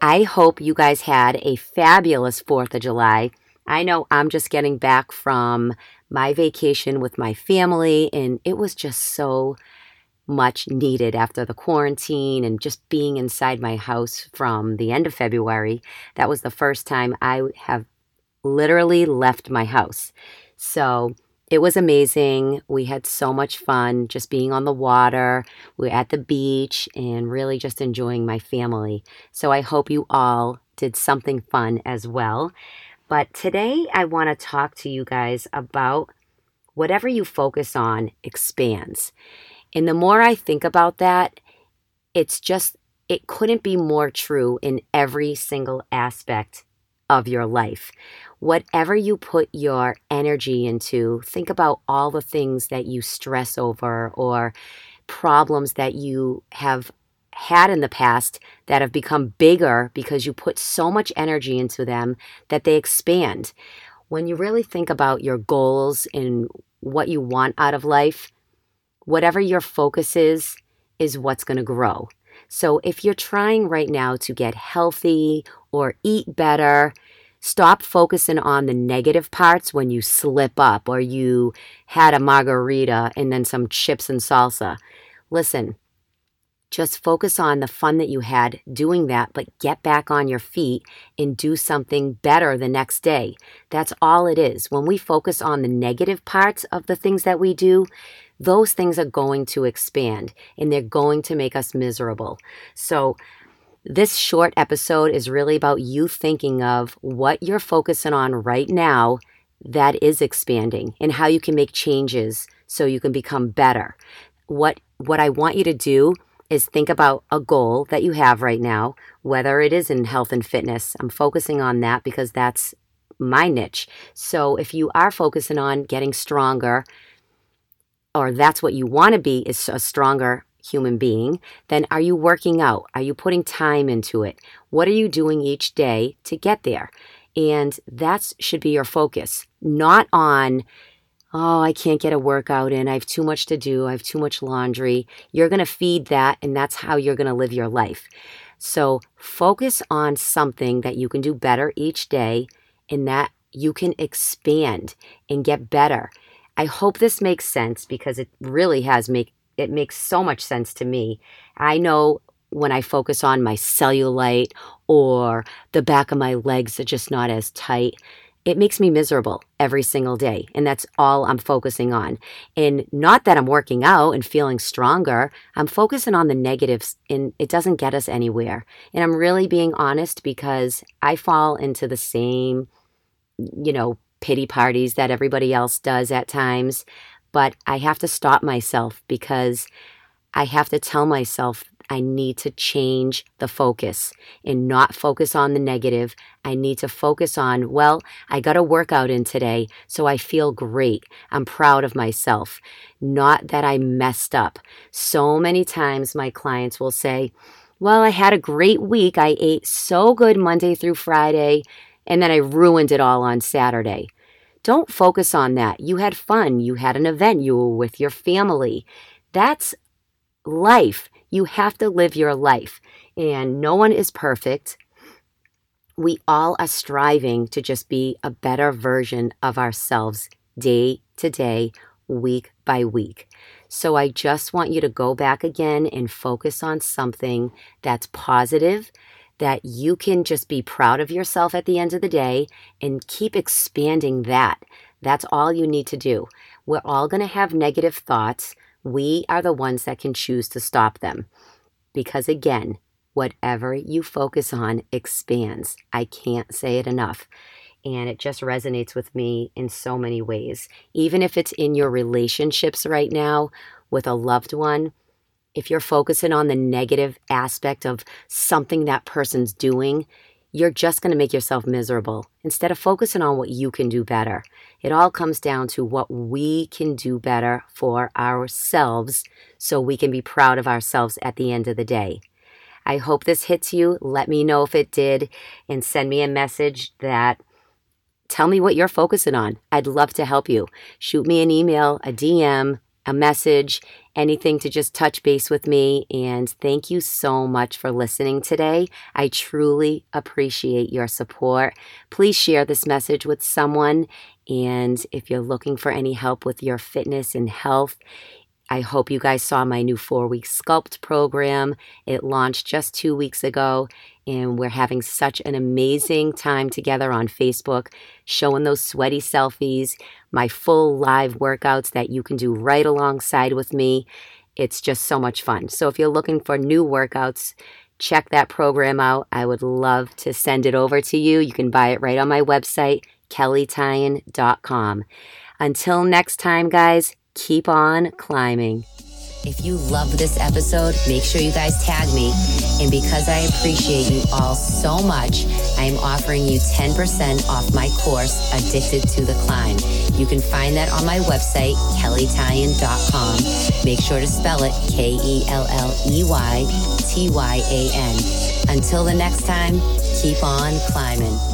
I hope you guys had a fabulous 4th of July. I know I'm just getting back from my vacation with my family, and it was just so much needed after the quarantine and just being inside my house from the end of February. That was the first time I have literally left my house. So it was amazing. We had so much fun just being on the water. We are at the beach and really just enjoying my family. So I hope you all did something fun as well. But today I want to talk to you guys about whatever you focus on expands. And the more I think about that, it's just, it couldn't be more true in every single aspect of your life. Whatever you put your energy into, think about all the things that you stress over or problems that you have had in the past that have become bigger because you put so much energy into them that they expand. When you really think about your goals and what you want out of life, whatever your focus is, is what's going to grow. So if you're trying right now to get healthy or eat better, stop focusing on the negative parts when you slip up or you had a margarita and then some chips and salsa. Listen, just focus on the fun that you had doing that, but get back on your feet and do something better the next day. That's all it is. When we focus on the negative parts of the things that we do, those things are going to expand and they're going to make us miserable. So, this short episode is really about you thinking of what you're focusing on right now that is expanding and how you can make changes so you can become better. What what I want you to do is think about a goal that you have right now, whether it is in health and fitness. I'm focusing on that because that's my niche. So if you are focusing on getting stronger, or that's what you want to be is a stronger human being, then are you working out? Are you putting time into it? What are you doing each day to get there? And that should be your focus, not on, oh, I can't get a workout in. I have too much to do. I have too much laundry. You're going to feed that, and that's how you're going to live your life. So focus on something that you can do better each day and that you can expand and get better. I hope this makes sense because it really has make it makes so much sense to me. I know when I focus on my cellulite or the back of my legs are just not as tight, it makes me miserable every single day. And that's all I'm focusing on. And not that I'm working out and feeling stronger, I'm focusing on the negatives and it doesn't get us anywhere. And I'm really being honest because I fall into the same, you know, pity parties that everybody else does at times but I have to stop myself because I have to tell myself I need to change the focus and not focus on the negative. I need to focus on, well, I got a workout in today, so I feel great. I'm proud of myself. Not that I messed up. So many times my clients will say, well, I had a great week. I ate so good Monday through Friday, and then I ruined it all on Saturday. Don't focus on that. You had fun. You had an event. You were with your family. That's life. You have to live your life. And no one is perfect. We all are striving to just be a better version of ourselves day to day, week by week. So I just want you to go back again and focus on something that's positive, that you can just be proud of yourself at the end of the day and keep expanding that. That's all you need to do. We're all going to have negative thoughts. We are the ones that can choose to stop them. Because again, whatever you focus on expands. I can't say it enough. And it just resonates with me in so many ways. Even if it's in your relationships right now with a loved one, if you're focusing on the negative aspect of something that person's doing, you're just going to make yourself miserable instead of focusing on what you can do better. It all comes down to what we can do better for ourselves so we can be proud of ourselves at the end of the day. I hope this hits you. Let me know if it did and send me a message that tell me what you're focusing on. I'd love to help you. Shoot me an email, a DM, a message, anything to just touch base with me. And thank you so much for listening today. I truly appreciate your support. Please share this message with someone. And if you're looking for any help with your fitness and health, I hope you guys saw my new four week sculpt program. It launched just two weeks ago, and we're having such an amazing time together on Facebook, showing those sweaty selfies, my full live workouts that you can do right alongside with me. It's just so much fun. So if you're looking for new workouts, check that program out. I would love to send it over to you. You can buy it right on my website, kelleytyan.com. Until next time, guys, keep on climbing. If you love this episode, make sure you guys tag me. And because I appreciate you all so much, I am offering you 10% off my course, Addicted to the Climb. You can find that on my website, kelleytyan.com. Make sure to spell it K E L L E Y T Y A N. Until the next time, keep on climbing.